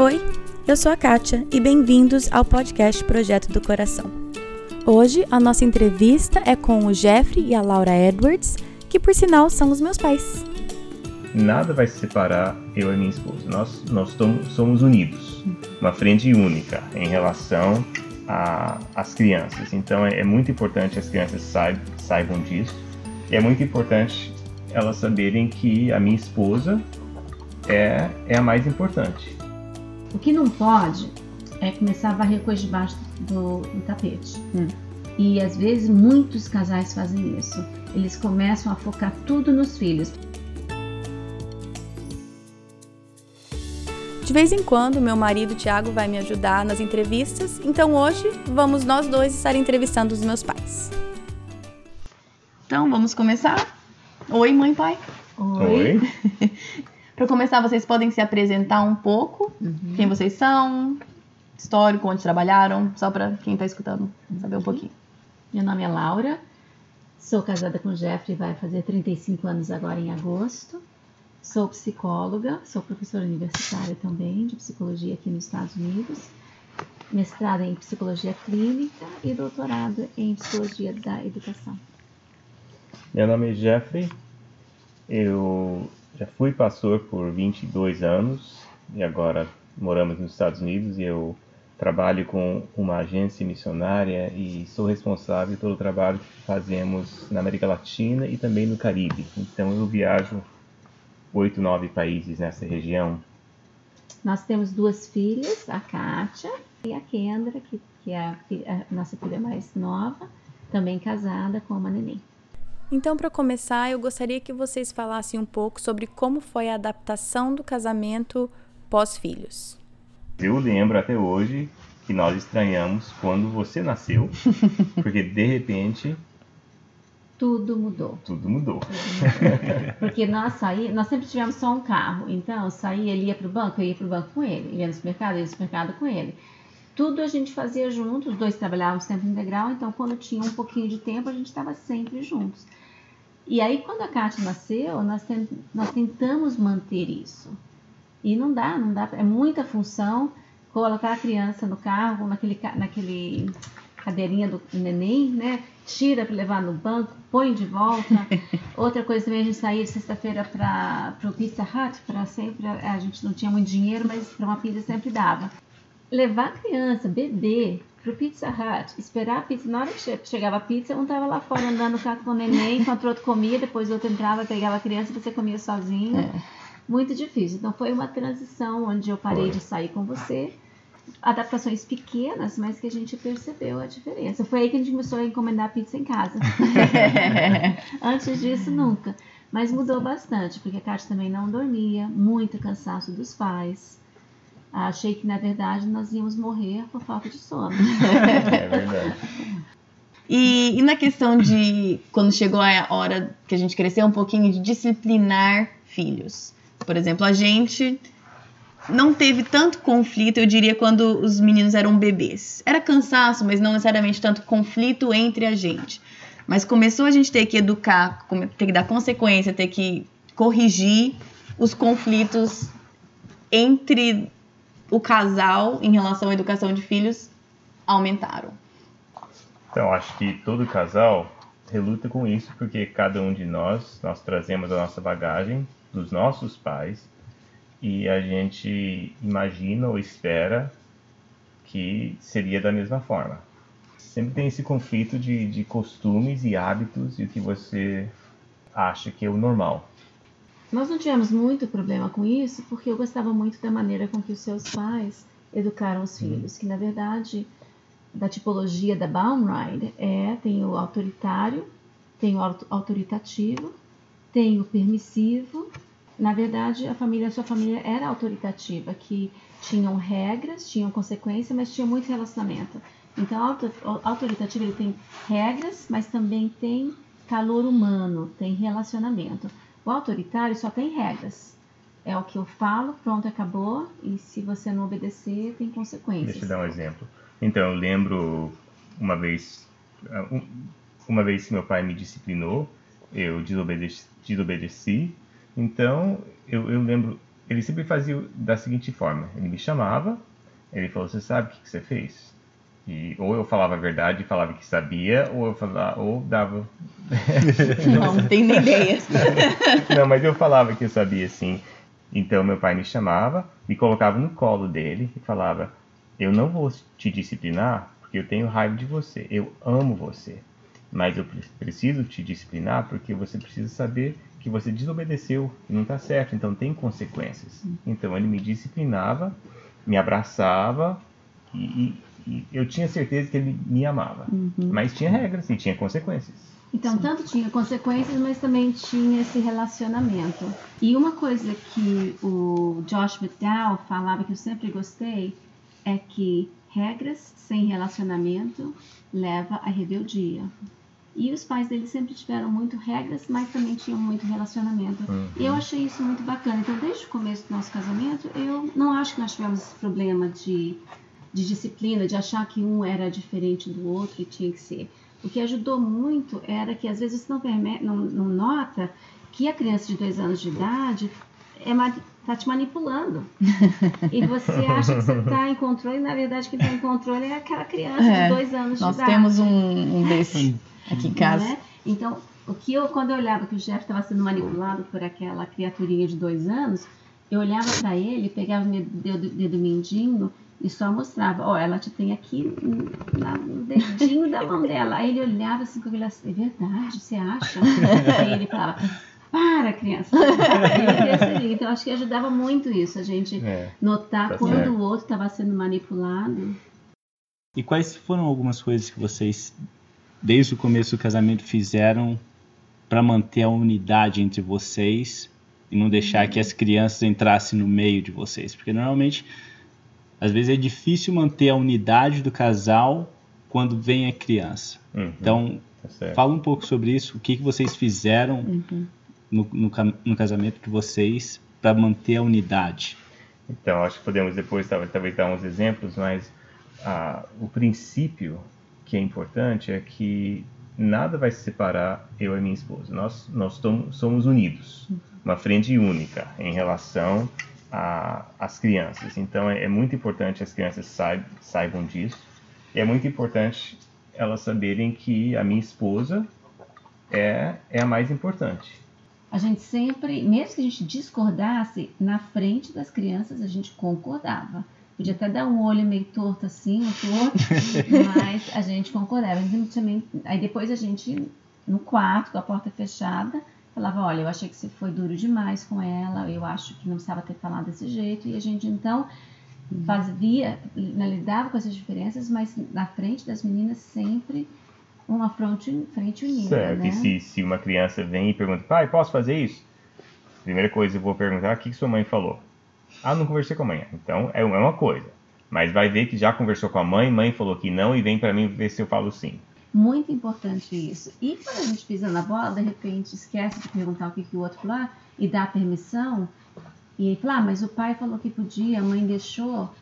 Oi, eu sou a Kátia e bem-vindos ao podcast Projeto do Coração. Hoje a nossa entrevista é com o Jeffrey e a Laura Edwards, que por sinal são os meus pais. Nada vai separar eu e minha esposa. Nós, nós somos unidos, uma frente única em relação às crianças. Então é, é, muito importante as crianças saibam, saibam disso. E é muito importante elas saberem que a minha esposa é, é a mais importante. O que não pode é começar a varrer coisa debaixo do, do tapete. Hum. E às vezes muitos casais fazem isso. Eles começam a focar tudo nos filhos. De vez em quando, meu marido Tiago vai me ajudar nas entrevistas, então hoje vamos nós dois estar entrevistando os meus pais. Então, vamos começar? Oi, mãe e pai. Oi. Oi. Para começar, vocês podem se apresentar um pouco, uhum. quem vocês são, histórico, onde trabalharam, só para quem está escutando saber um pouquinho. Meu nome é Laura, sou casada com o Jeffrey, vai fazer 35 anos agora em agosto. Sou psicóloga, sou professora universitária também de psicologia aqui nos Estados Unidos, mestrada em psicologia clínica e doutorado em psicologia da educação. Meu nome é Jeffrey, eu já fui pastor por 22 anos e agora moramos nos Estados Unidos e eu trabalho com uma agência missionária e sou responsável pelo trabalho que fazemos na América Latina e também no Caribe. Então eu viajo oito, nove países nessa região. Nós temos duas filhas, a Kátia e a Kendra, que, que é a, filha, a nossa filha mais nova, também casada com uma neném. Então, para começar, eu gostaria que vocês falassem um pouco sobre como foi a adaptação do casamento pós-filhos. Eu lembro até hoje que nós estranhamos quando você nasceu, porque de repente tudo mudou. Tudo mudou. Porque nós saí, nós sempre tivemos só um carro. Então, eu saía, ele ia para o banco, eu ia para o banco com ele. Ele ia no supermercado, eu ia no supermercado com ele. Tudo a gente fazia juntos, os dois trabalhávamos tempo integral, então quando tinha um pouquinho de tempo, a gente estava sempre juntos. E aí, quando a Kátia nasceu, nós, tent, nós tentamos manter isso. E não dá, não dá. É muita função colocar a criança no carro, naquele, naquele cadeirinha do neném, né? Tira para levar no banco, põe de volta. Outra coisa também, a gente saía sexta-feira para o Pizza Hut, para sempre, a gente não tinha muito dinheiro, mas para uma pizza sempre dava. Levar a criança, bebê, pro Pizza Hut, esperar a pizza. Na hora que chegava a pizza, um tava lá fora andando com o neném, enquanto o outro comia, depois o outro entrava, pegava a criança e você comia sozinho. É. Muito difícil. Então foi uma transição onde eu parei foi. de sair com você. Adaptações pequenas, mas que a gente percebeu a diferença. Foi aí que a gente começou a encomendar pizza em casa. Antes disso, nunca. Mas mudou bastante, porque a Kátia também não dormia, muito cansaço dos pais. Achei que, na verdade, nós íamos morrer por falta de sono. é verdade. E, e, na questão de quando chegou a hora que a gente cresceu um pouquinho de disciplinar filhos. Por exemplo, a gente não teve tanto conflito, eu diria, quando os meninos eram bebês. Era cansaço, mas não necessariamente tanto conflito entre a gente. Mas começou a gente ter que educar, ter que dar consequência, ter que corrigir os conflitos entre o casal em relação à educação de filhos aumentaram? Então, acho que todo casal reluta com isso porque cada um de nós, nós trazemos a nossa bagagem dos nossos pais e a gente imagina ou espera que seria da mesma forma. Sempre tem esse conflito de, de costumes e hábitos e o que você acha que é o normal. Nós não tivemos muito problema com isso, porque eu gostava muito da maneira com que os seus pais educaram os filhos, que na verdade da tipologia da Baumride é tem o autoritário, tem o autoritativo, tem o permissivo. Na verdade, a família, a sua família era autoritativa, que tinham regras, tinham consequências, mas tinha muito relacionamento. Então, autoritativo ele tem regras, mas também tem calor humano, tem relacionamento. O autoritário só tem regras. É o que eu falo, pronto, acabou. E se você não obedecer, tem consequências. Deixa eu dar um exemplo. Então, eu lembro uma vez, uma vez que meu pai me disciplinou, eu desobedeci. desobedeci então, eu, eu lembro ele sempre fazia da seguinte forma: ele me chamava, ele falou: Você sabe o que, que você fez? E, ou eu falava a verdade e falava que sabia, ou eu falava, ou dava. não, não tenho nem ideia. não, mas eu falava que eu sabia sim. Então meu pai me chamava, me colocava no colo dele e falava: Eu não vou te disciplinar porque eu tenho raiva de você. Eu amo você. Mas eu preciso te disciplinar porque você precisa saber que você desobedeceu e não está certo, então tem consequências. Então ele me disciplinava, me abraçava e, eu tinha certeza que ele me amava. Uhum. Mas tinha regras e tinha consequências. Então, Sim. tanto tinha consequências, mas também tinha esse relacionamento. E uma coisa que o Josh McDowell falava que eu sempre gostei é que regras sem relacionamento leva à rebeldia. E os pais dele sempre tiveram muito regras, mas também tinham muito relacionamento. Uhum. E eu achei isso muito bacana. Então, desde o começo do nosso casamento, eu não acho que nós tivemos esse problema de de disciplina, de achar que um era diferente do outro e tinha que ser. O que ajudou muito era que às vezes você não, não, não nota que a criança de dois anos de idade está é, te manipulando. e você acha que você está em controle, e na verdade quem está em controle é aquela criança é, de dois anos de idade. Nós temos um, um desse aqui em casa. É? Então, o que eu, quando eu olhava que o Jeff estava sendo manipulado por aquela criaturinha de dois anos, eu olhava para ele, pegava meu dedo, dedo mindinho e só mostrava, ó, ela te tem aqui no dedinho da mão dela. Aí ele olhava assim com assim, é verdade, você acha? Aí ele falava, para criança. Então acho que ajudava muito isso, a gente é, notar tá quando o outro estava sendo manipulado. E quais foram algumas coisas que vocês, desde o começo do casamento, fizeram para manter a unidade entre vocês e não deixar que as crianças entrassem no meio de vocês? Porque normalmente às vezes é difícil manter a unidade do casal quando vem a criança. Uhum, então, tá fala um pouco sobre isso, o que, que vocês fizeram uhum. no, no, no, casamento de vocês para manter a unidade. Então, acho que podemos depois talvez dar uns exemplos, mas ah, o princípio que é importante é que nada vai separar eu e minha esposa. Nós, nós somos unidos, uhum. uma frente única em relação a, as crianças. Então é, é, muito importante as crianças saib, saibam disso. E é muito importante elas saberem que a minha esposa é, é a mais importante. A gente sempre, mesmo que a gente discordasse, na frente das crianças a gente concordava. Podia até dar um olho meio torto assim, um torto, mas a gente concordava. Aí depois a gente, no quarto, com a porta fechada, falava, olha, eu achei que você foi duro demais com ela, eu acho que não precisava ter falado desse jeito, e a gente então fazia, né, lidava com essas diferenças, mas na frente das meninas sempre uma frente, frente unida. Certo, né? e se, se uma criança vem e pergunta, pai, posso fazer isso? Primeira coisa eu vou perguntar, o que, que sua mãe falou? Ah, não conversei com a mãe. Então é, é uma coisa. Mas vai ver que já conversou com a mãe, mãe falou que não e vem para mim ver se eu falo sim. Muito importante isso. E quando a gente pisa na bola, de repente esquece de perguntar o que, que o outro falou e dá permissão, e aí fala, ah, mas o pai falou que podia, a mãe deixou.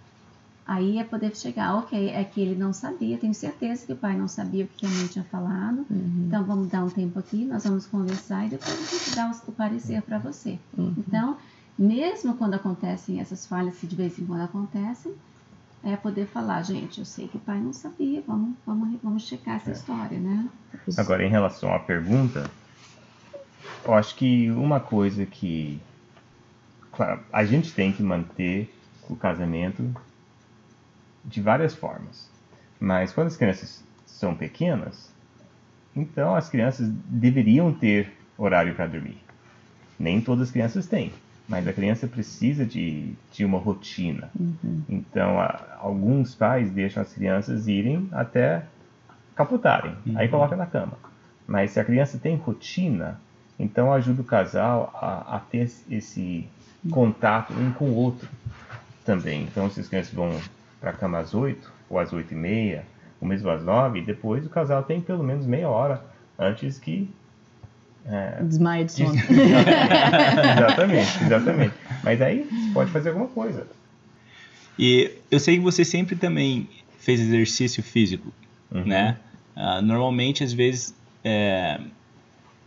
Aí é poder chegar, ok, é que ele não sabia, tenho certeza que o pai não sabia o que a mãe tinha falado, uhum. então vamos dar um tempo aqui, nós vamos conversar e depois a gente dá o parecer para você. Uhum. Então, mesmo quando acontecem essas falhas que de vez em quando acontecem, é poder falar, gente, eu sei que o pai não sabia, vamos, vamos, vamos checar essa é. história, né? Agora, em relação à pergunta, eu acho que uma coisa que, claro, a gente tem que manter o casamento de várias formas, mas quando as crianças são pequenas, então as crianças deveriam ter horário para dormir. Nem todas as crianças têm mas a criança precisa de, de uma rotina. Uhum. Então, a, alguns pais deixam as crianças irem até capotarem, uhum. aí coloca na cama. Mas se a criança tem rotina, então ajuda o casal a, a ter esse contato um com o outro também. Então, se as crianças vão para a cama às 8 ou às 8 e meia, ou mesmo às 9, depois o casal tem pelo menos meia hora antes que é, Desmaia de sono. exatamente, exatamente. Mas aí você pode fazer alguma coisa. E eu sei que você sempre também fez exercício físico, uhum. né? Uh, normalmente, às vezes, é,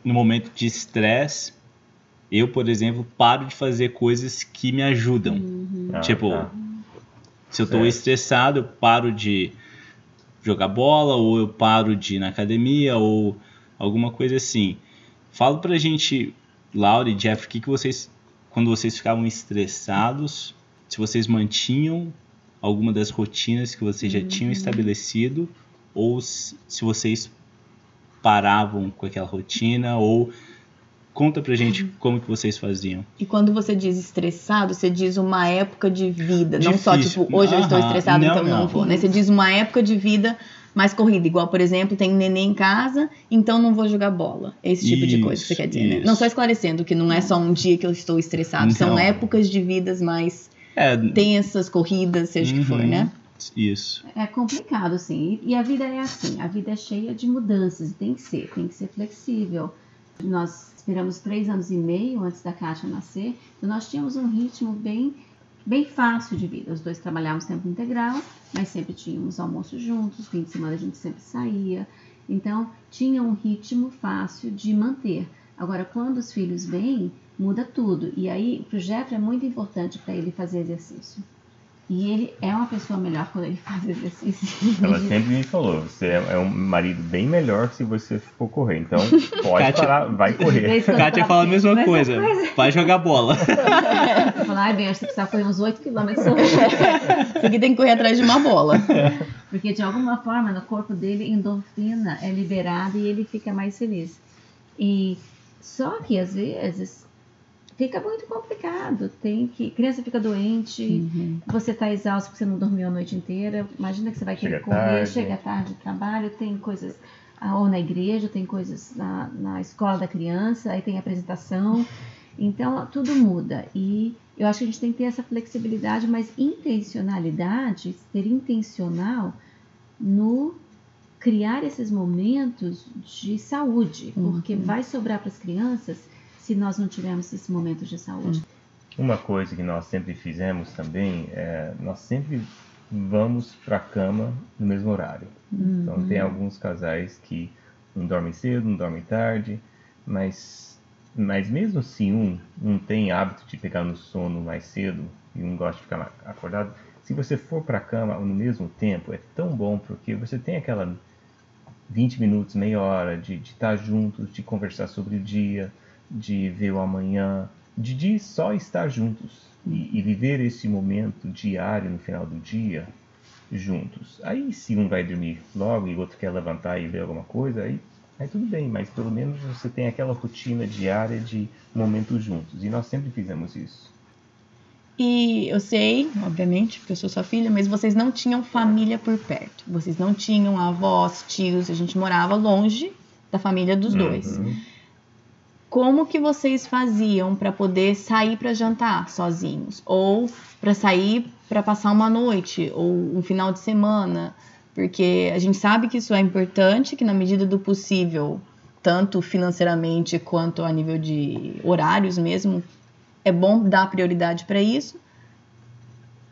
no momento de estresse, Eu, por exemplo, paro de fazer coisas que me ajudam. Uhum. Ah, Tipo, tá. Se eu tô Certo. estressado, eu paro de jogar bola, ou eu paro de ir na academia, ou alguma coisa assim. Fala pra gente, Laura e Jeff, o que, que vocês, quando vocês ficavam estressados, se vocês mantinham alguma das rotinas que vocês já tinham estabelecido, ou se vocês paravam com aquela rotina, ou conta pra gente como que vocês faziam. E quando você diz estressado, você diz uma época de vida. Não só, Difícil. tipo, hoje eu estou estressado, Não, então não, não. vou. Né? Você diz uma época de vida mais corrida. Igual, por exemplo, tem neném em casa, então não vou jogar bola. Esse tipo de coisa que você Isso, quer dizer, né? isso. Não só esclarecendo que não é só um dia que eu estou estressado. São Não. épocas de vidas mais É, tensas, corridas, seja o que for, Uhum. né? isso. É complicado, sim. E a vida é assim, a vida é cheia de mudanças, e tem que ser, tem que ser flexível. Nós esperamos três anos e meio antes da Kátia nascer, então nós tínhamos um ritmo bem, bem fácil de vida. Os dois trabalhávamos tempo integral, mas sempre tínhamos almoço juntos, fim de semana a gente sempre saía. Então, tinha um ritmo fácil de manter. Agora, quando os filhos vêm, muda tudo. E aí, para o Jeffrey é muito importante para ele fazer exercício. E ele é uma pessoa melhor quando ele faz exercício. Ela sempre me falou, você é é um marido bem melhor se você for correr. Então, pode Kátia- parar, vai correr. Kátia fala a mesma coisa. coisa. Vai jogar bola. Eu falo, ai, bem, acho que você precisa correr uns 8 quilômetros hoje. Isso aqui tem que correr atrás de uma bola. Porque de alguma forma no corpo dele endorfina é liberada e ele fica mais feliz. E só que às vezes fica muito complicado. Tem que criança fica doente, Uhum. você está exausto porque você não dormiu a noite inteira. Imagina que você vai querer Chega correr, tarde. chega tarde do trabalho, tem coisas ou na igreja, tem coisas na, na escola da criança, aí tem apresentação. Então tudo muda e eu acho que a gente tem que ter essa flexibilidade, mas intencionalidade, ser intencional no criar esses momentos de saúde, porque Uhum. vai sobrar para as crianças se nós não tivermos esses momentos de saúde. Uma coisa que nós sempre fizemos também é nós sempre vamos para a cama no mesmo horário. Então tem alguns casais que um dorme cedo, um dorme tarde, mas mas mesmo se um um tem hábito de pegar no sono mais cedo e um gosta de ficar acordado, se você for para a cama no mesmo tempo é tão bom porque você tem aquela 20 minutos, meia hora de de estar juntos, de conversar sobre o dia, de ver o amanhã, de, de só estar juntos e, e viver esse momento diário no final do dia juntos. Aí se um vai dormir logo e o outro quer levantar e ver alguma coisa, aí, aí tudo bem, mas pelo menos você tem aquela rotina diária de momentos juntos. E nós sempre fizemos isso. E eu sei, obviamente, porque eu sou sua filha, mas vocês não tinham família por perto. Vocês não tinham avós, tios, a gente morava longe da família dos dois. Como que vocês faziam para poder sair para jantar sozinhos ou para sair para passar uma noite ou um final de semana? Porque a gente sabe que isso é importante, que na medida do possível, tanto financeiramente quanto a nível de horários mesmo, é bom dar prioridade para isso.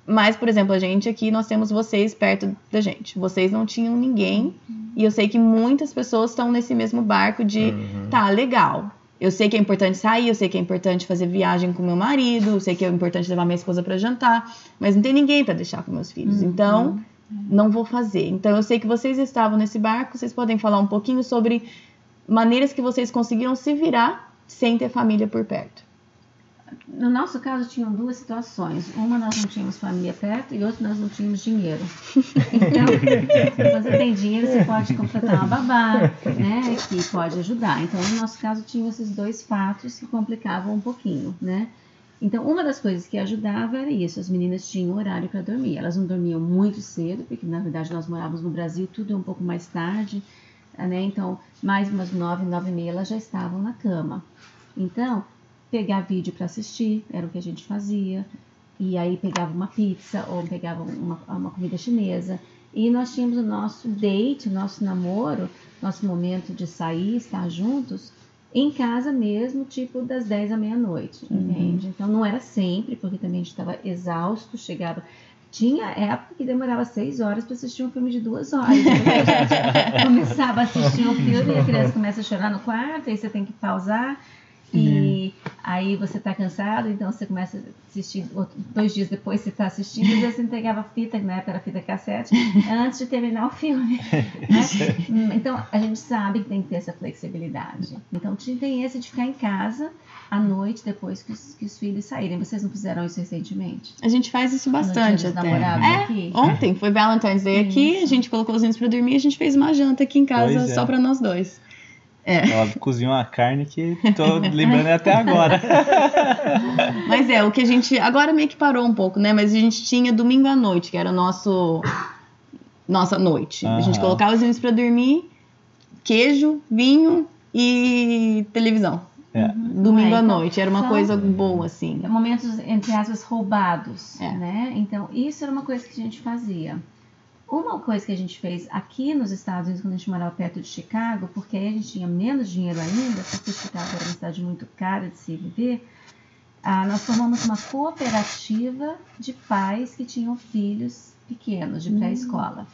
Mas, por exemplo, a gente aqui, nós temos vocês perto da gente. Vocês não tinham ninguém. E eu sei que muitas pessoas estão nesse mesmo barco de, Uhum. tá, legal. Eu sei que é importante sair, eu sei que é importante fazer viagem com meu marido, eu sei que é importante levar minha esposa para jantar, mas não tem ninguém para deixar com meus filhos. Uhum. Então, não vou fazer. Então, eu sei que vocês estavam nesse barco, vocês podem falar um pouquinho sobre maneiras que vocês conseguiram se virar sem ter família por perto. No nosso caso, tinham duas situações. Uma, nós não tínhamos família perto e outra, nós não tínhamos dinheiro. Então, se você tem dinheiro, você pode contratar uma babá, né, que pode ajudar. Então, no nosso caso, tinham esses dois fatos que complicavam um pouquinho, né. Então, uma das coisas que ajudava era isso, as meninas tinham horário para dormir. Elas não dormiam muito cedo, porque na verdade nós morávamos no Brasil, tudo é um pouco mais tarde, né? Então, mais umas nove, nove e meia, elas já estavam na cama. Então, pegar vídeo para assistir, era o que a gente fazia. E aí pegava uma pizza ou pegava uma, uma comida chinesa. E nós tínhamos o nosso date, o nosso namoro, nosso momento de sair, estar juntos, em casa mesmo, tipo das 10 à meia-noite, entende? Então não era sempre, porque também a gente estava exausto, chegava. Tinha época que demorava seis horas para assistir um filme de duas horas. Depois a gente começava a assistir um filme e a criança começa a chorar no quarto, aí você tem que pausar. E aí você tá cansado, então você começa a assistir, dois dias depois você tá assistindo, e você entregava fita, época era fita cassete, antes de terminar o filme. né? Hum, Então a gente sabe que tem que ter essa flexibilidade. Então tem esse de ficar em casa à noite depois que os, que os filhos saírem. Vocês não fizeram isso recentemente? A gente faz isso bastante até. É, aqui? ontem foi Valentine's Day aqui, a Isso. gente colocou os meninos pra dormir e a gente fez uma janta aqui em casa é. só pra nós dois. Ela cozinhou uma carne que tô lembrando até agora. Mas é, o que a gente. Agora meio que parou um pouco, né? Mas a gente tinha domingo à noite, que era o nosso. Nossa noite. A gente colocava os meninos pra dormir, queijo, vinho e televisão. É. Domingo à então, noite. Era uma são- coisa boa, assim. Momentos, entre aspas, roubados, É. né? Então, isso era uma coisa que a gente fazia. Uma coisa que a gente fez aqui nos Estados Unidos, quando a gente morava perto de Chicago, porque aí a gente tinha menos dinheiro ainda, porque Chicago era uma cidade muito cara de se viver, ah, nós formamos uma cooperativa de pais que tinham filhos pequenos, de pré-escola.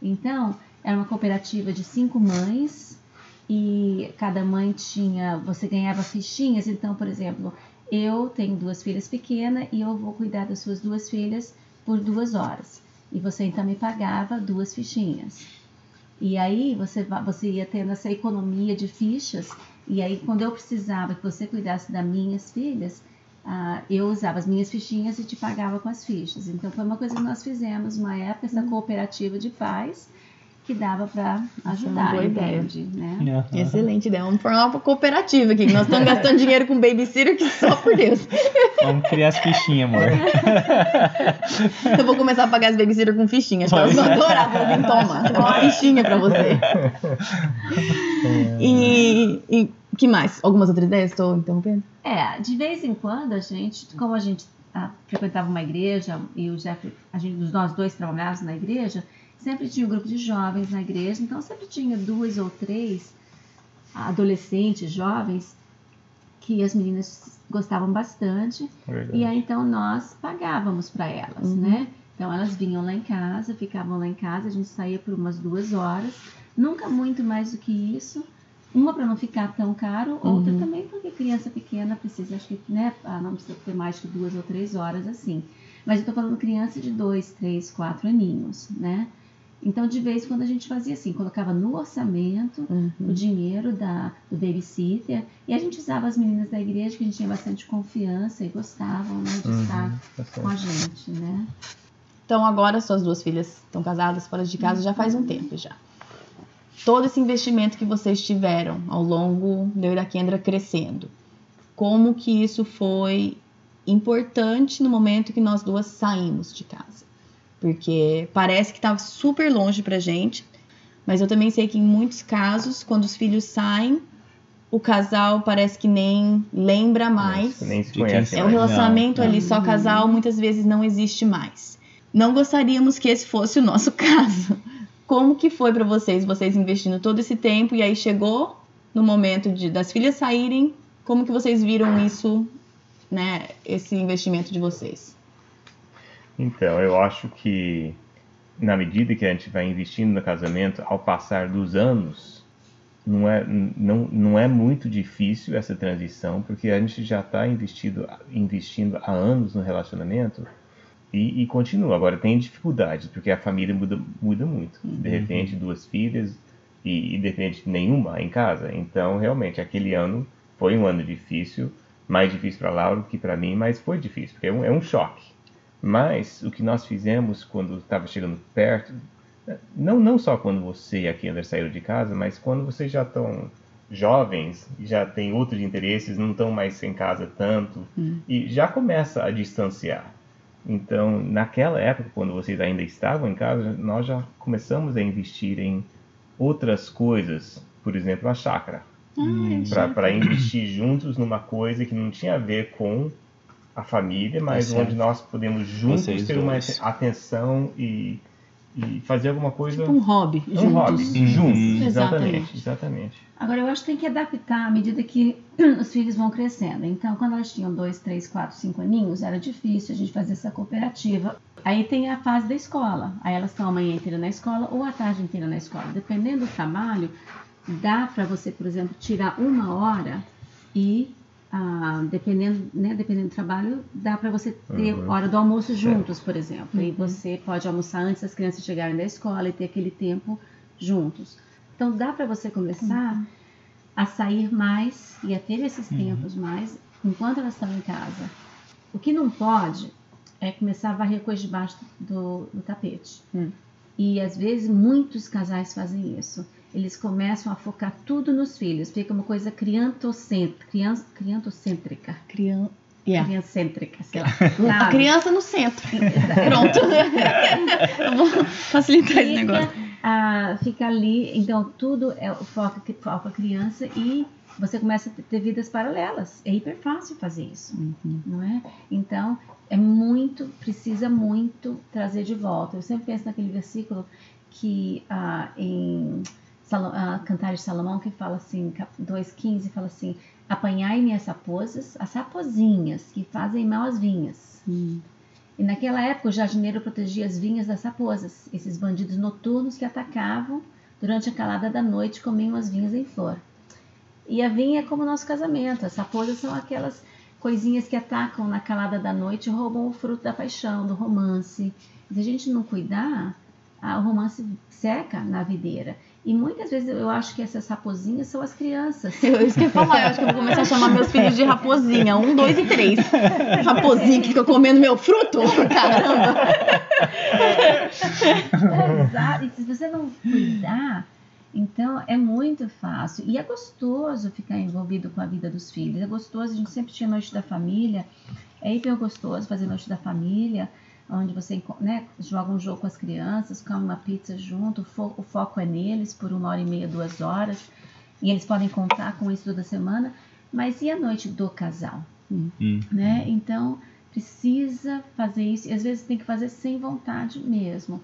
Então, era uma cooperativa de cinco mães e cada mãe tinha, você ganhava fichinhas. Então, por exemplo, eu tenho duas filhas pequenas e eu vou cuidar das suas duas filhas por duas horas. E você então me pagava duas fichinhas. E aí você, você ia tendo essa economia de fichas. E aí, quando eu precisava que você cuidasse das minhas filhas, ah, eu usava as minhas fichinhas e te pagava com as fichas. Então, foi uma coisa que nós fizemos uma época, essa cooperativa de pais, que dava para ajudar, boa ideia. entende? Né? Excelente ideia. Vamos formar uma cooperativa aqui. que Nós estamos gastando dinheiro com babysitter que só por Deus. Vamos criar as fichinhas, amor. Eu vou começar a pagar as babysitter com fichinha. Acho que elas vão adorar. Vou vir, toma. Uma fichinha pra você. E, e que mais? Algumas outras ideias? Estou interrompendo? É, de vez em quando a gente, como a gente ah, frequentava uma igreja e o Jeff, a gente, nós dois trabalhávamos na igreja, sempre tinha um grupo de jovens na igreja, então sempre tinha duas ou três adolescentes, jovens, que as meninas gostavam bastante. Verdade. E aí então nós pagávamos para elas, Uhum. né? Então elas vinham lá em casa, ficavam lá em casa, a gente saía por umas duas horas, nunca muito mais do que isso. Uma para não ficar tão caro, outra Uhum. também porque criança pequena precisa, acho que, né? ah, Não precisa ter mais que duas ou três horas assim. Mas eu tô falando criança de dois, três, quatro aninhos, né? Então de vez em quando a gente fazia assim, colocava no orçamento o dinheiro da, do babysitter e a gente usava as meninas da igreja que a gente tinha bastante confiança e gostavam né, de Uhum, estar tá certo. com a gente, né? Então agora suas duas filhas estão casadas fora de casa já faz um tempo já. Todo esse investimento que vocês tiveram ao longo da Kendra crescendo, como que isso foi importante no momento que nós duas saímos de casa? Porque parece que estava super longe pra gente, mas eu também sei que em muitos casos, quando os filhos saem, o casal parece que nem lembra mais. Nem se conhece É o relacionamento Não, ali, só casal, muitas vezes não existe mais. Não gostaríamos que esse fosse o nosso caso. Como que foi pra vocês, vocês investindo todo esse tempo e aí chegou no momento de das filhas saírem, como que vocês viram isso, né, esse investimento de vocês? Então, eu acho que na medida que a gente vai investindo no casamento, ao passar dos anos, não é, não, não é muito difícil essa transição, porque a gente já está investido, investindo há anos no relacionamento e, e continua. Agora tem dificuldades, porque a família muda, muda muito. De repente, duas filhas e, e de repente nenhuma em casa. Então, realmente, aquele ano foi um ano difícil, mais difícil para Laura do que para mim, mas foi difícil, porque é um, é um choque. Mas o que nós fizemos quando estava chegando perto, não, não só quando você e a Kendra saíram de casa, mas quando vocês já estão jovens, já têm outros interesses, não estão mais em casa tanto, e já começa a distanciar. Então, naquela época, quando vocês ainda estavam em casa, nós já começamos a investir em outras coisas, por exemplo, a chácara, para investir juntos numa coisa que não tinha a ver com a família, mas certo. onde nós podemos juntos Vocês ter uma dois. atenção e, e fazer alguma coisa. Tipo um hobby, um juntos. hobby, Uhum. juntos, Exatamente. exatamente, exatamente. Agora, eu acho que tem que adaptar à medida que os filhos vão crescendo. Então, quando elas tinham dois, três, quatro, cinco aninhos, era difícil a gente fazer essa cooperativa. Aí tem a fase da escola. Aí elas estão a manhã inteira na escola ou a tarde inteira na escola. Dependendo do trabalho, dá para você, por exemplo, tirar uma hora e ah, dependendo, né, dependendo do trabalho, dá para você ter Uhum. hora do almoço juntos, por exemplo. E Uhum. você pode almoçar antes das crianças chegarem da escola e ter aquele tempo juntos. Então dá para você começar a sair mais e a ter esses Uhum. tempos mais enquanto elas estão em casa. O que não pode é começar a varrer coisa debaixo do, do tapete. Hum. E às vezes muitos casais fazem isso. Eles começam a focar tudo nos filhos. Fica uma coisa criantocêntrica. Crian, criantocêntrica. Criança. Yeah. Criancêntrica, sei lá. A sabe? criança no centro. Pronto. Eu vou facilitar esse negócio. ah, fica ali, então tudo é o foco que foca a criança e você começa a ter vidas paralelas. É hiper fácil fazer isso, Uhum. não é? Então é muito, precisa muito trazer de volta. Eu sempre penso naquele versículo que ah, em Salo, ah, Cantares de Salomão que fala assim, cap- 2:15 fala assim: apanhai-me as raposas, as raposinhas que fazem mal às vinhas. Hum. E naquela época o jardineiro protegia as vinhas das raposas, esses bandidos noturnos que atacavam durante a calada da noite comiam as vinhas em flor. E a vinha é como o nosso casamento, as raposas são aquelas coisinhas que atacam na calada da noite e roubam o fruto da paixão, do romance. E se a gente não cuidar, o romance seca na videira. E muitas vezes eu acho que essas raposinhas são as crianças. Eu, isso que eu ia falar, eu acho que eu vou começar a chamar meus filhos de raposinha. Um, dois e três. Raposinha que fica comendo meu fruto? Caramba! Exato. E se você não cuidar, então é muito fácil. E é gostoso ficar envolvido com a vida dos filhos. É gostoso, a gente sempre tinha noite da família. É hiper gostoso fazer noite da família, onde você né, joga um jogo com as crianças, come uma pizza junto, o foco é neles por uma hora e meia, duas horas. E eles podem contar com isso toda semana. Mas e a noite do casal? Hum. né? Então precisa fazer isso e às vezes tem que fazer sem vontade mesmo.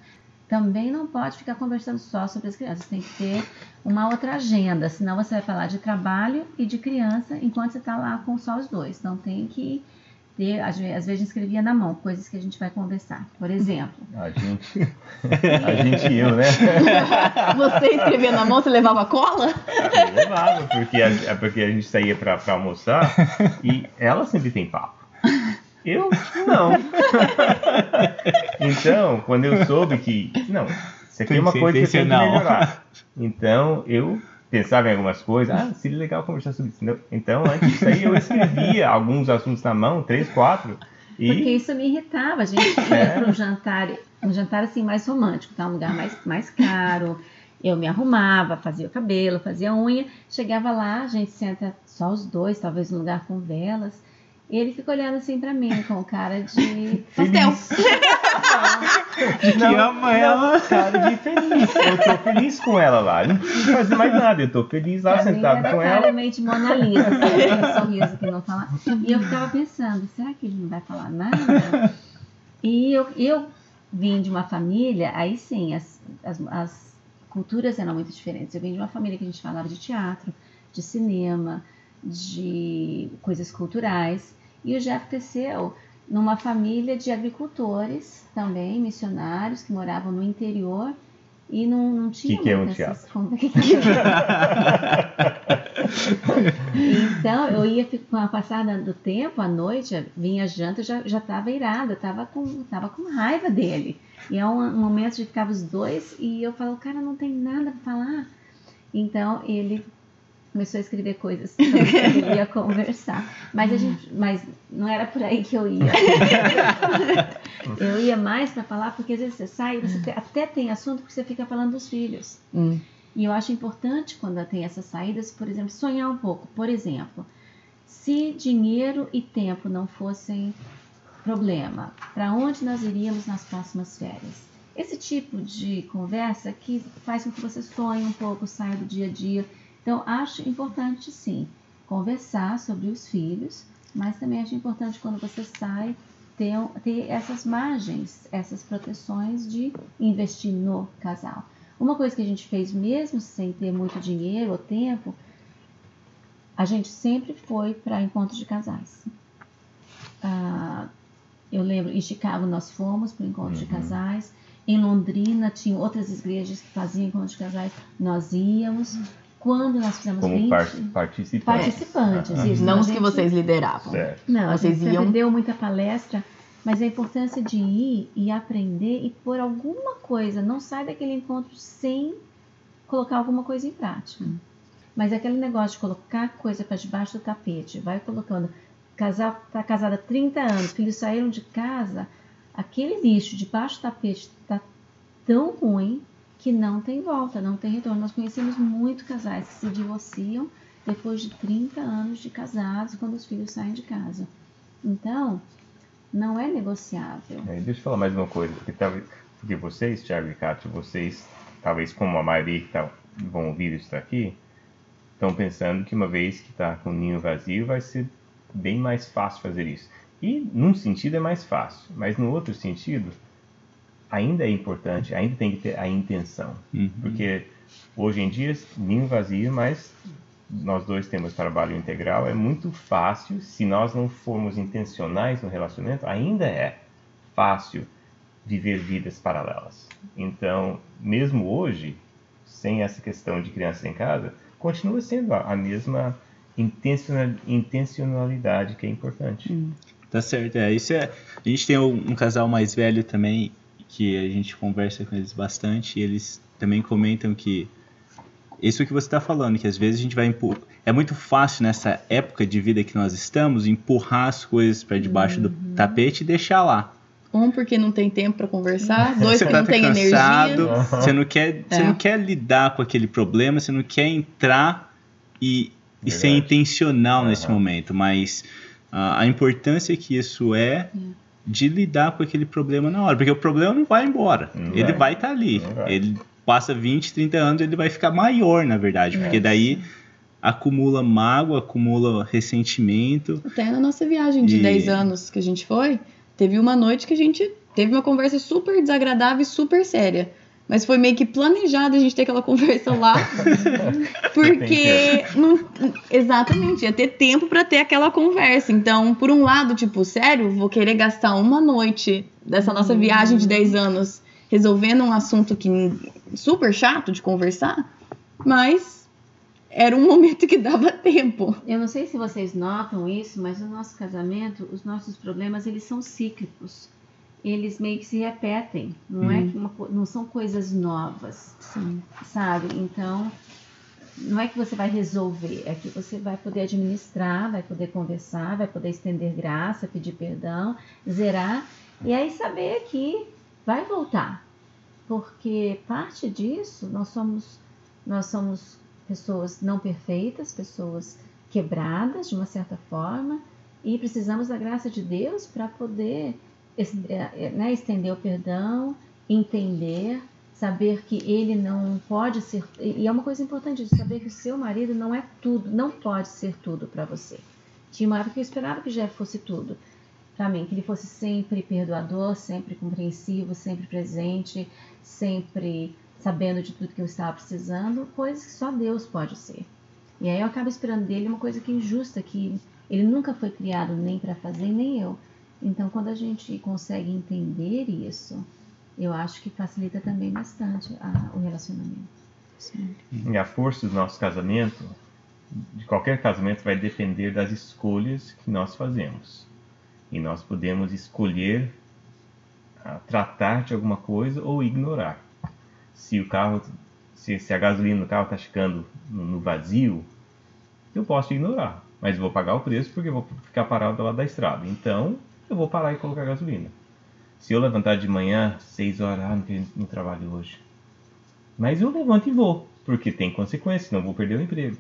Também não pode ficar conversando só sobre as crianças, tem que ter uma outra agenda, senão você vai falar de trabalho e de criança enquanto você está lá com só os dois. Então tem que ter, às ve- às vezes a gente escrevia na mão, coisas que a gente vai conversar. Por exemplo, A gente, a gente e eu, né? Você escrevia na mão, você levava cola? Eu levava, porque a, é porque a gente saía pra, pra almoçar e ela sempre tem papo. Eu não. Então, quando eu soube que, não, isso aqui é uma coisa que eu tenho que melhorar. Então, eu pensava em algumas coisas, ah, seria legal conversar sobre isso. Então, antes disso aí, eu escrevia alguns assuntos na mão, três, quatro, porque e isso me irritava. A gente ia É. para um jantar, um jantar assim mais romântico, tá? um lugar mais, mais caro. Eu me arrumava, fazia o cabelo, fazia a unha. Chegava lá, a gente senta só os dois, talvez num lugar com velas. E ele fica olhando assim pra mim, com cara de. Pastel. Que ama ela. cara de feliz. Eu tô feliz com ela lá. Eu não preciso fazer mais nada. Eu tô feliz lá, Pra sentado com ela. claramente Mona Lisa, assim, aquele sorriso que não fala. E eu ficava pensando, será que ele não vai falar nada? E eu, eu vim de uma família, aí sim, as, as, as culturas eram muito diferentes. Eu vim de uma família que a gente falava de teatro, de cinema, de coisas culturais. E o Jeff cresceu numa família de agricultores também, missionários, que moravam no interior e não, não tinha que é um teatro? que que é? Então, eu ia com a passada do tempo, à noite, vinha janta, eu já já estava irada, eu estava com, tava com raiva dele. E é um, um momento de ficar os dois e eu falo, cara, não tem nada para falar. Então, ele começou a escrever coisas que ele ia conversar. Mas a gente, mas não era por aí que eu ia. eu ia mais para falar porque às vezes você sai, e você te- até tem assunto porque você fica falando dos filhos. Hum. E eu acho importante quando tem essas saídas, por exemplo, sonhar um pouco. Por exemplo, se dinheiro e tempo não fossem problema, para onde nós iríamos nas próximas férias? Esse tipo de conversa que faz com que você sonhe um pouco, saia do dia a dia. Então, acho importante sim conversar sobre os filhos, mas também acho importante quando você sai ter, ter essas margens, essas proteções de investir no casal. Uma coisa que a gente fez mesmo sem ter muito dinheiro ou tempo, a gente sempre foi para encontros de casais. Ah, eu lembro, em Chicago nós fomos para encontros de Uhum. casais. Em Londrina tinha outras igrejas que faziam encontros de casais, nós íamos. Quando nós fizemos Como 20, par participantes. participantes, Aham. isso. Não a os que gente- vocês lideravam. Certo. Não, a Vocês gente sempre iam- deu muita palestra, mas a importância de ir e aprender e por alguma coisa, não sai daquele encontro sem colocar alguma coisa em prática. Mas aquele negócio de colocar coisa para debaixo do tapete, vai colocando, casal tá casada há 30 anos, filhos saíram de casa, aquele lixo debaixo do tapete tá tão ruim que não tem volta, não tem retorno. Nós conhecemos muito casais que se divorciam depois de 30 anos de casados, quando os filhos saem de casa. Então, não é negociável. É, deixa eu falar mais uma coisa, porque, talvez, porque vocês, Thiago e Kátia, vocês, talvez como a maioria que tá, vão ouvir isso daqui, estão pensando que uma vez que está com o ninho vazio, vai ser bem mais fácil fazer isso. E num sentido é mais fácil, mas no outro sentido, ainda é importante, ainda tem que ter a intenção. Uhum. Porque hoje em dia, ninho vazio, mas nós dois temos trabalho integral, é muito fácil, se nós não formos intencionais no relacionamento, ainda é fácil viver vidas paralelas. Então, mesmo hoje, sem essa questão de crianças em casa, continua sendo a mesma intencional- intencionalidade que é importante. Tá certo, é. Isso é. A gente tem um, um casal mais velho também, que a gente conversa com eles bastante, e eles também comentam que. Isso que você está falando, que às vezes a gente vai empurrar. É muito fácil nessa época de vida que nós estamos empurrar as coisas para debaixo do tapete e deixar lá. Um, porque não tem tempo pra conversar. Dois, você porque não tá tem cansado, energia. você não quer, você É. não quer lidar com aquele problema, você não quer entrar e, e ser intencional nesse Aham. momento, mas ah, a importância que isso é de lidar com aquele problema na hora, porque o problema não vai embora, Não ele vai. vai estar ali, Não vai. ele passa 20, 30 anos, ele vai ficar maior, na verdade, porque É, daí acumula mágoa, acumula ressentimento, Até na nossa viagem de E- 10 anos que a gente foi, teve uma noite que a gente teve uma conversa super desagradável e super séria. Mas foi meio que planejado a gente ter aquela conversa lá. porque. Não, exatamente, ia ter tempo pra ter aquela conversa. Então, por um lado, tipo, sério, vou querer gastar uma noite dessa nossa viagem de 10 anos resolvendo um assunto que super chato de conversar, mas era um momento que dava tempo. Eu não sei se vocês notam isso, mas no nosso casamento, os nossos problemas, eles são cíclicos. Eles meio que se repetem, não é que uma co- não são coisas novas, Sim. sabe? Então, não é que você vai resolver, é que você vai poder administrar, vai poder conversar, vai poder estender graça, pedir perdão, zerar e aí saber que vai voltar. Porque parte disso, nós somos nós somos pessoas não perfeitas, pessoas quebradas de uma certa forma e precisamos da graça de Deus para poder é, é, né, estender o perdão, entender, saber que ele não pode ser e é uma coisa importante saber que o seu marido não é tudo, não pode ser tudo para você. Tinha uma época que eu esperava que Jeff fosse tudo para mim, que ele fosse sempre perdoador, sempre compreensivo, sempre presente, sempre sabendo de tudo que eu estava precisando, coisas que só Deus pode ser. E aí eu acabo esperando dele uma coisa que é injusta, que ele nunca foi criado nem para fazer, nem eu. Então, quando a gente consegue entender isso, eu acho que facilita também bastante a- o relacionamento. E a força do nosso casamento, de qualquer casamento, vai depender das escolhas que nós fazemos. E nós podemos escolher ah, tratar de alguma coisa ou ignorar. Se o carro, se, se a gasolina no carro está ficando no, vazio, eu posso ignorar, mas vou pagar o preço porque vou ficar parado lá da estrada. Então, eu vou parar e colocar gasolina. Se eu levantar de manhã, 6 horas, ah, não tenho trabalho hoje. Mas eu levanto e vou, porque tem consequência, senão eu vou perder o emprego.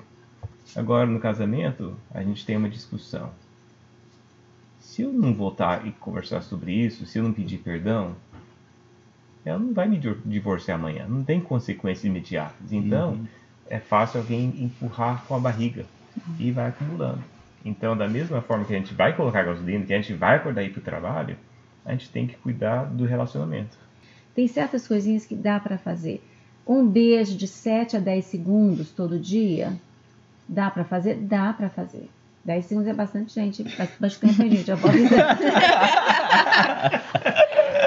Agora, no casamento, a gente tem uma discussão. Se eu não voltar e conversar sobre isso, se eu não pedir perdão, ela não vai me divor- divorciar amanhã. Não tem consequências imediatas. Então, é fácil alguém empurrar com a barriga e vai acumulando. Então, da mesma forma que a gente vai colocar gasolina, que a gente vai acordar e ir para o trabalho, a gente tem que cuidar do relacionamento. Tem certas coisinhas que dá para fazer. Um beijo de 7 a 10 segundos todo dia, dá para fazer? Dá para fazer. 10 segundos é bastante gente, bastante tempo, hein, gente? Já vou avisar.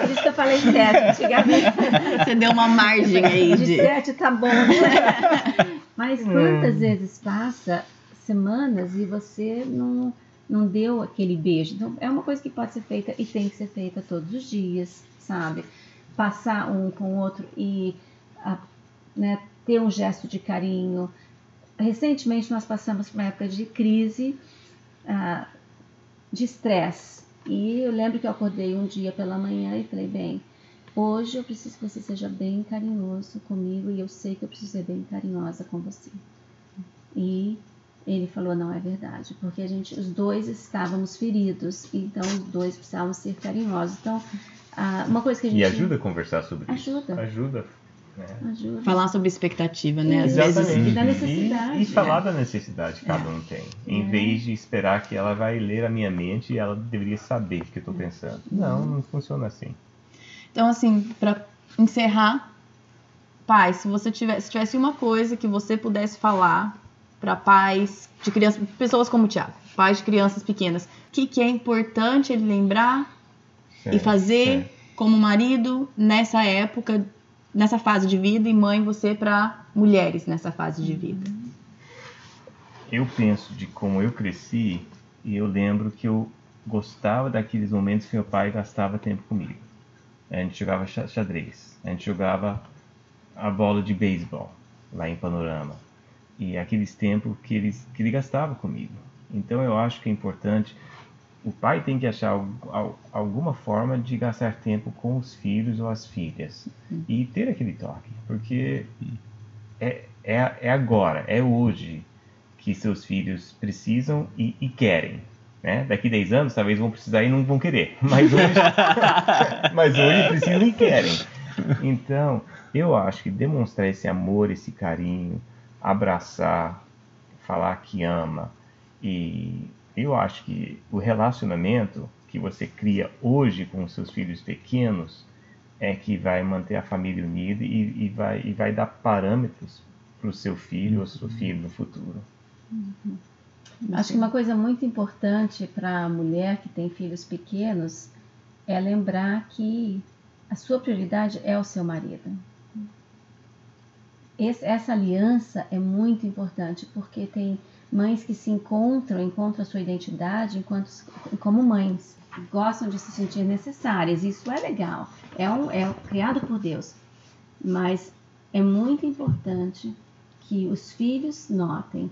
Por isso que eu falei 7 antigamente. Você deu uma margem aí De de. 7 tá bom, né? Mas quantas vezes passa semanas e você não, não deu aquele beijo? Então, é uma coisa que pode ser feita e tem que ser feita todos os dias, sabe? Passar um com o outro e a, né, ter um gesto de carinho. Recentemente nós passamos por uma época de crise, ah, de estresse. E eu lembro que eu acordei um dia pela manhã e falei, bem, Hoje eu preciso que você seja bem carinhoso comigo e eu sei que eu preciso ser bem carinhosa com você. E ele falou não é verdade, porque a gente, os dois estávamos feridos, então os dois precisavam ser carinhosos. Então, uma coisa que a gente e ajuda a conversar sobre ajuda. isso. Ajuda. Né? Ajuda. Falar sobre expectativa, né? Às Exatamente. vezes e da necessidade. E, e falar da necessidade que cada É. um tem. Em É. vez de esperar que ela vai ler a minha mente e ela deveria saber o que eu estou pensando. Não, não funciona assim. Então, assim, pra encerrar, pai, se você tivesse, se tivesse uma coisa que você pudesse falar para pais de crianças, pessoas como o Thiago, pais de crianças pequenas, o que, que é importante ele lembrar e Certo, fazer certo. como marido nessa época, nessa fase de vida, e mãe você para mulheres nessa fase de vida? Eu penso de como eu cresci e eu lembro que eu gostava daqueles momentos que meu pai gastava tempo comigo. A gente jogava xa- xadrez, a gente jogava a bola de beisebol lá em Panorama. E aqueles tempos que, eles, que ele gastava comigo. Então eu acho que é importante. O pai tem que achar al- al- alguma forma de gastar tempo com os filhos ou as filhas. E ter aquele toque. Porque é, é, é agora, é hoje que seus filhos precisam e, e querem. Né? Daqui 10 anos talvez vão precisar e não vão querer. Mas hoje, mas hoje precisam e querem. Então, eu acho que demonstrar esse amor, esse carinho, abraçar, falar que ama. E eu acho que o relacionamento que você cria hoje com os seus filhos pequenos é que vai manter a família unida e, e vai, e vai dar parâmetros para o seu filho ou sua filha no futuro. Acho que uma coisa muito importante para a mulher que tem filhos pequenos é lembrar que a sua prioridade é o seu marido. Esse- essa aliança é muito importante porque tem mães que se encontram, encontram a sua identidade enquanto como mães, gostam de se sentir necessárias. Isso é legal, é um é criado por Deus, mas é muito importante que os filhos notem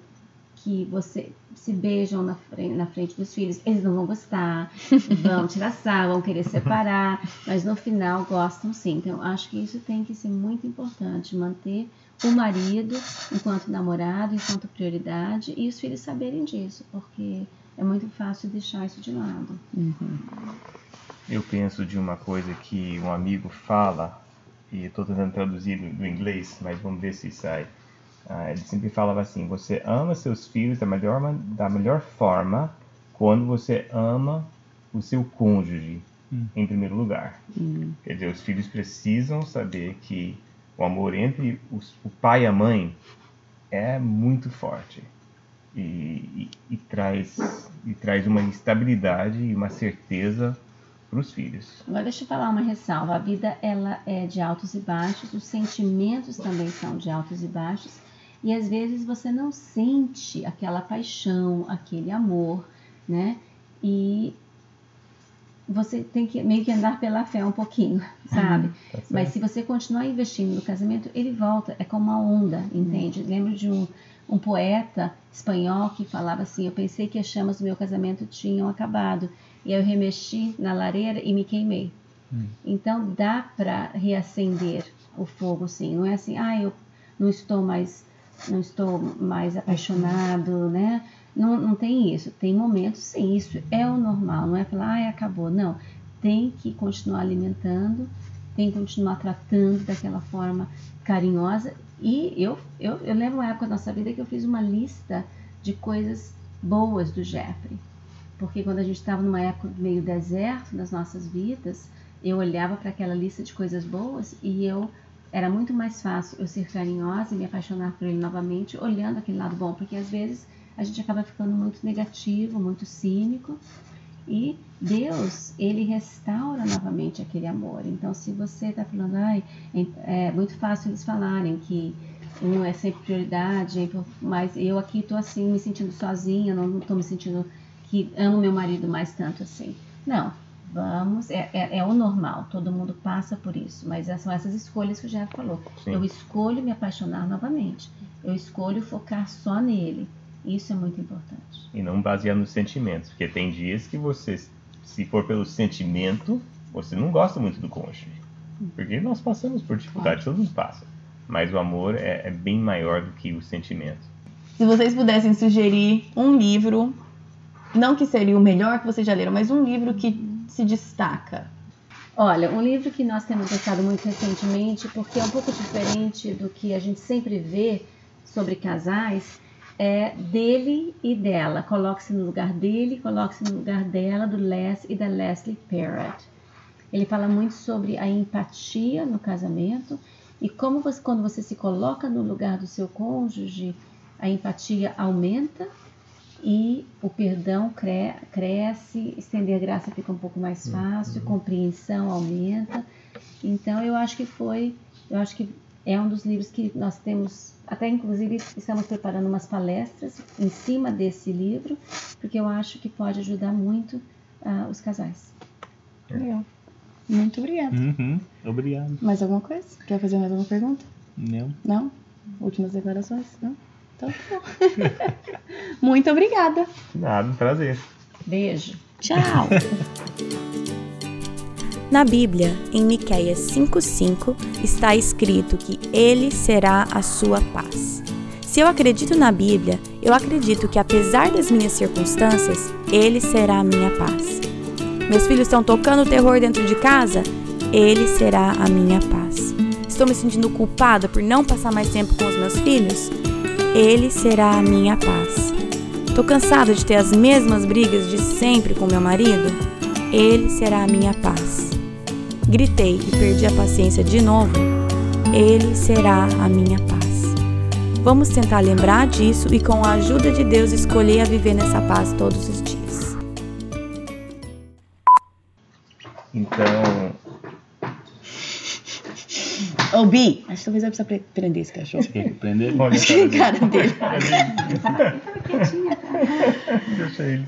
que você se beijam na frente, na frente dos filhos, eles não vão gostar, vão tirar sarro, vão querer separar, mas no final gostam sim. Então, acho que isso tem que ser muito importante, manter o marido enquanto namorado, enquanto prioridade, e os filhos saberem disso, porque é muito fácil deixar isso de lado. Eu penso de uma coisa que um amigo fala, e estou tentando traduzir do, do inglês, mas vamos ver se sai. Ah, ele sempre falava assim: você ama seus filhos da melhor, da melhor forma quando você ama o seu cônjuge em primeiro lugar. Quer dizer, os filhos precisam saber que o amor entre os- o pai e a mãe é muito forte e, e- e traz, e traz uma estabilidade e uma certeza para os filhos. Agora deixa eu falar uma ressalva. A vida ela é de altos e baixos, os sentimentos também são de altos e baixos. E às vezes você não sente aquela paixão, aquele amor, né? E você tem que meio que andar pela fé um pouquinho, sabe? Tá? Mas se você continuar investindo no casamento, ele volta. É como uma onda, entende? Lembro de um, um poeta espanhol que falava assim: Eu pensei que as chamas do meu casamento tinham acabado. E eu remexi na lareira e me queimei. Então dá para reacender o fogo, sim. Não é assim, ah, eu não estou mais, não estou mais apaixonado, né? Não, não tem isso. Tem momentos, sim, isso é o normal. Não é falar, ah, acabou. Não. Tem que continuar alimentando, tem que continuar tratando daquela forma carinhosa. E eu, eu, eu lembro uma época da nossa vida que eu fiz uma lista de coisas boas do Jeffrey. Porque quando a gente estava numa época meio deserto das nossas vidas, eu olhava para aquela lista de coisas boas e eu era muito mais fácil eu ser carinhosa e me apaixonar por ele novamente, olhando aquele lado bom, porque às vezes a gente acaba ficando muito negativo, muito cínico, e Deus, ele restaura novamente aquele amor. Então, se você está falando, ai, é, é muito fácil eles falarem que um é sempre prioridade, mas eu aqui tô assim me sentindo sozinha, não tô me sentindo que amo meu marido mais tanto assim. Não, vamos, é, é, é o normal, todo mundo passa por isso, mas são essas escolhas que o Jeff falou. Sim. Eu escolho me apaixonar novamente, eu escolho focar só nele. Isso é muito importante. E não basear nos sentimentos, porque tem dias que você, se for pelo sentimento, você não gosta muito do cônjuge. Porque nós passamos por dificuldade, todo mundo passa. Mas o amor é, é bem maior do que o sentimento. Se vocês pudessem sugerir um livro, não que seria o melhor que vocês já leram, mas um livro que se destaca. Olha, um livro que nós temos gostado muito recentemente, porque é um pouco diferente do que a gente sempre vê sobre casais, é dele e dela. Coloque-se no lugar dele, coloque-se no lugar dela, do Les e da Leslie Parrott. Ele fala muito sobre a empatia no casamento e como você, quando você se coloca no lugar do seu cônjuge, a empatia aumenta e o perdão cre cresce, estender a graça fica um pouco mais fácil, compreensão aumenta. Então eu acho que foi, eu acho que é um dos livros que nós temos, até inclusive estamos preparando umas palestras em cima desse livro, porque eu acho que pode ajudar muito uh, os casais. Legal. Muito obrigada. Uhum, obrigado. Mais alguma coisa? Quer fazer mais alguma pergunta? Não. Não? Últimas declarações? Não? Então tá. Muito obrigada. Nada, prazer. Beijo. Tchau. Na Bíblia, em Miqueias 5:5, está escrito que ele será a sua paz. Se eu acredito na Bíblia, eu acredito que apesar das minhas circunstâncias, ele será a minha paz. Meus filhos estão tocando terror dentro de casa? Ele será a minha paz. Estou me sentindo culpada por não passar mais tempo com os meus filhos? Ele será a minha paz. Estou cansada de ter as mesmas brigas de sempre com meu marido? Ele será a minha paz. Gritei e perdi a paciência de novo? Ele será a minha paz. Vamos tentar lembrar disso e, com a ajuda de Deus, escolher a viver nessa paz todos os dias. Ô, Bi, acho que talvez eu precise pre- prender esse cachorro. Você quer prender? olha a cara dele. Cara dele. Fica quietinha, cara. Deixa ele.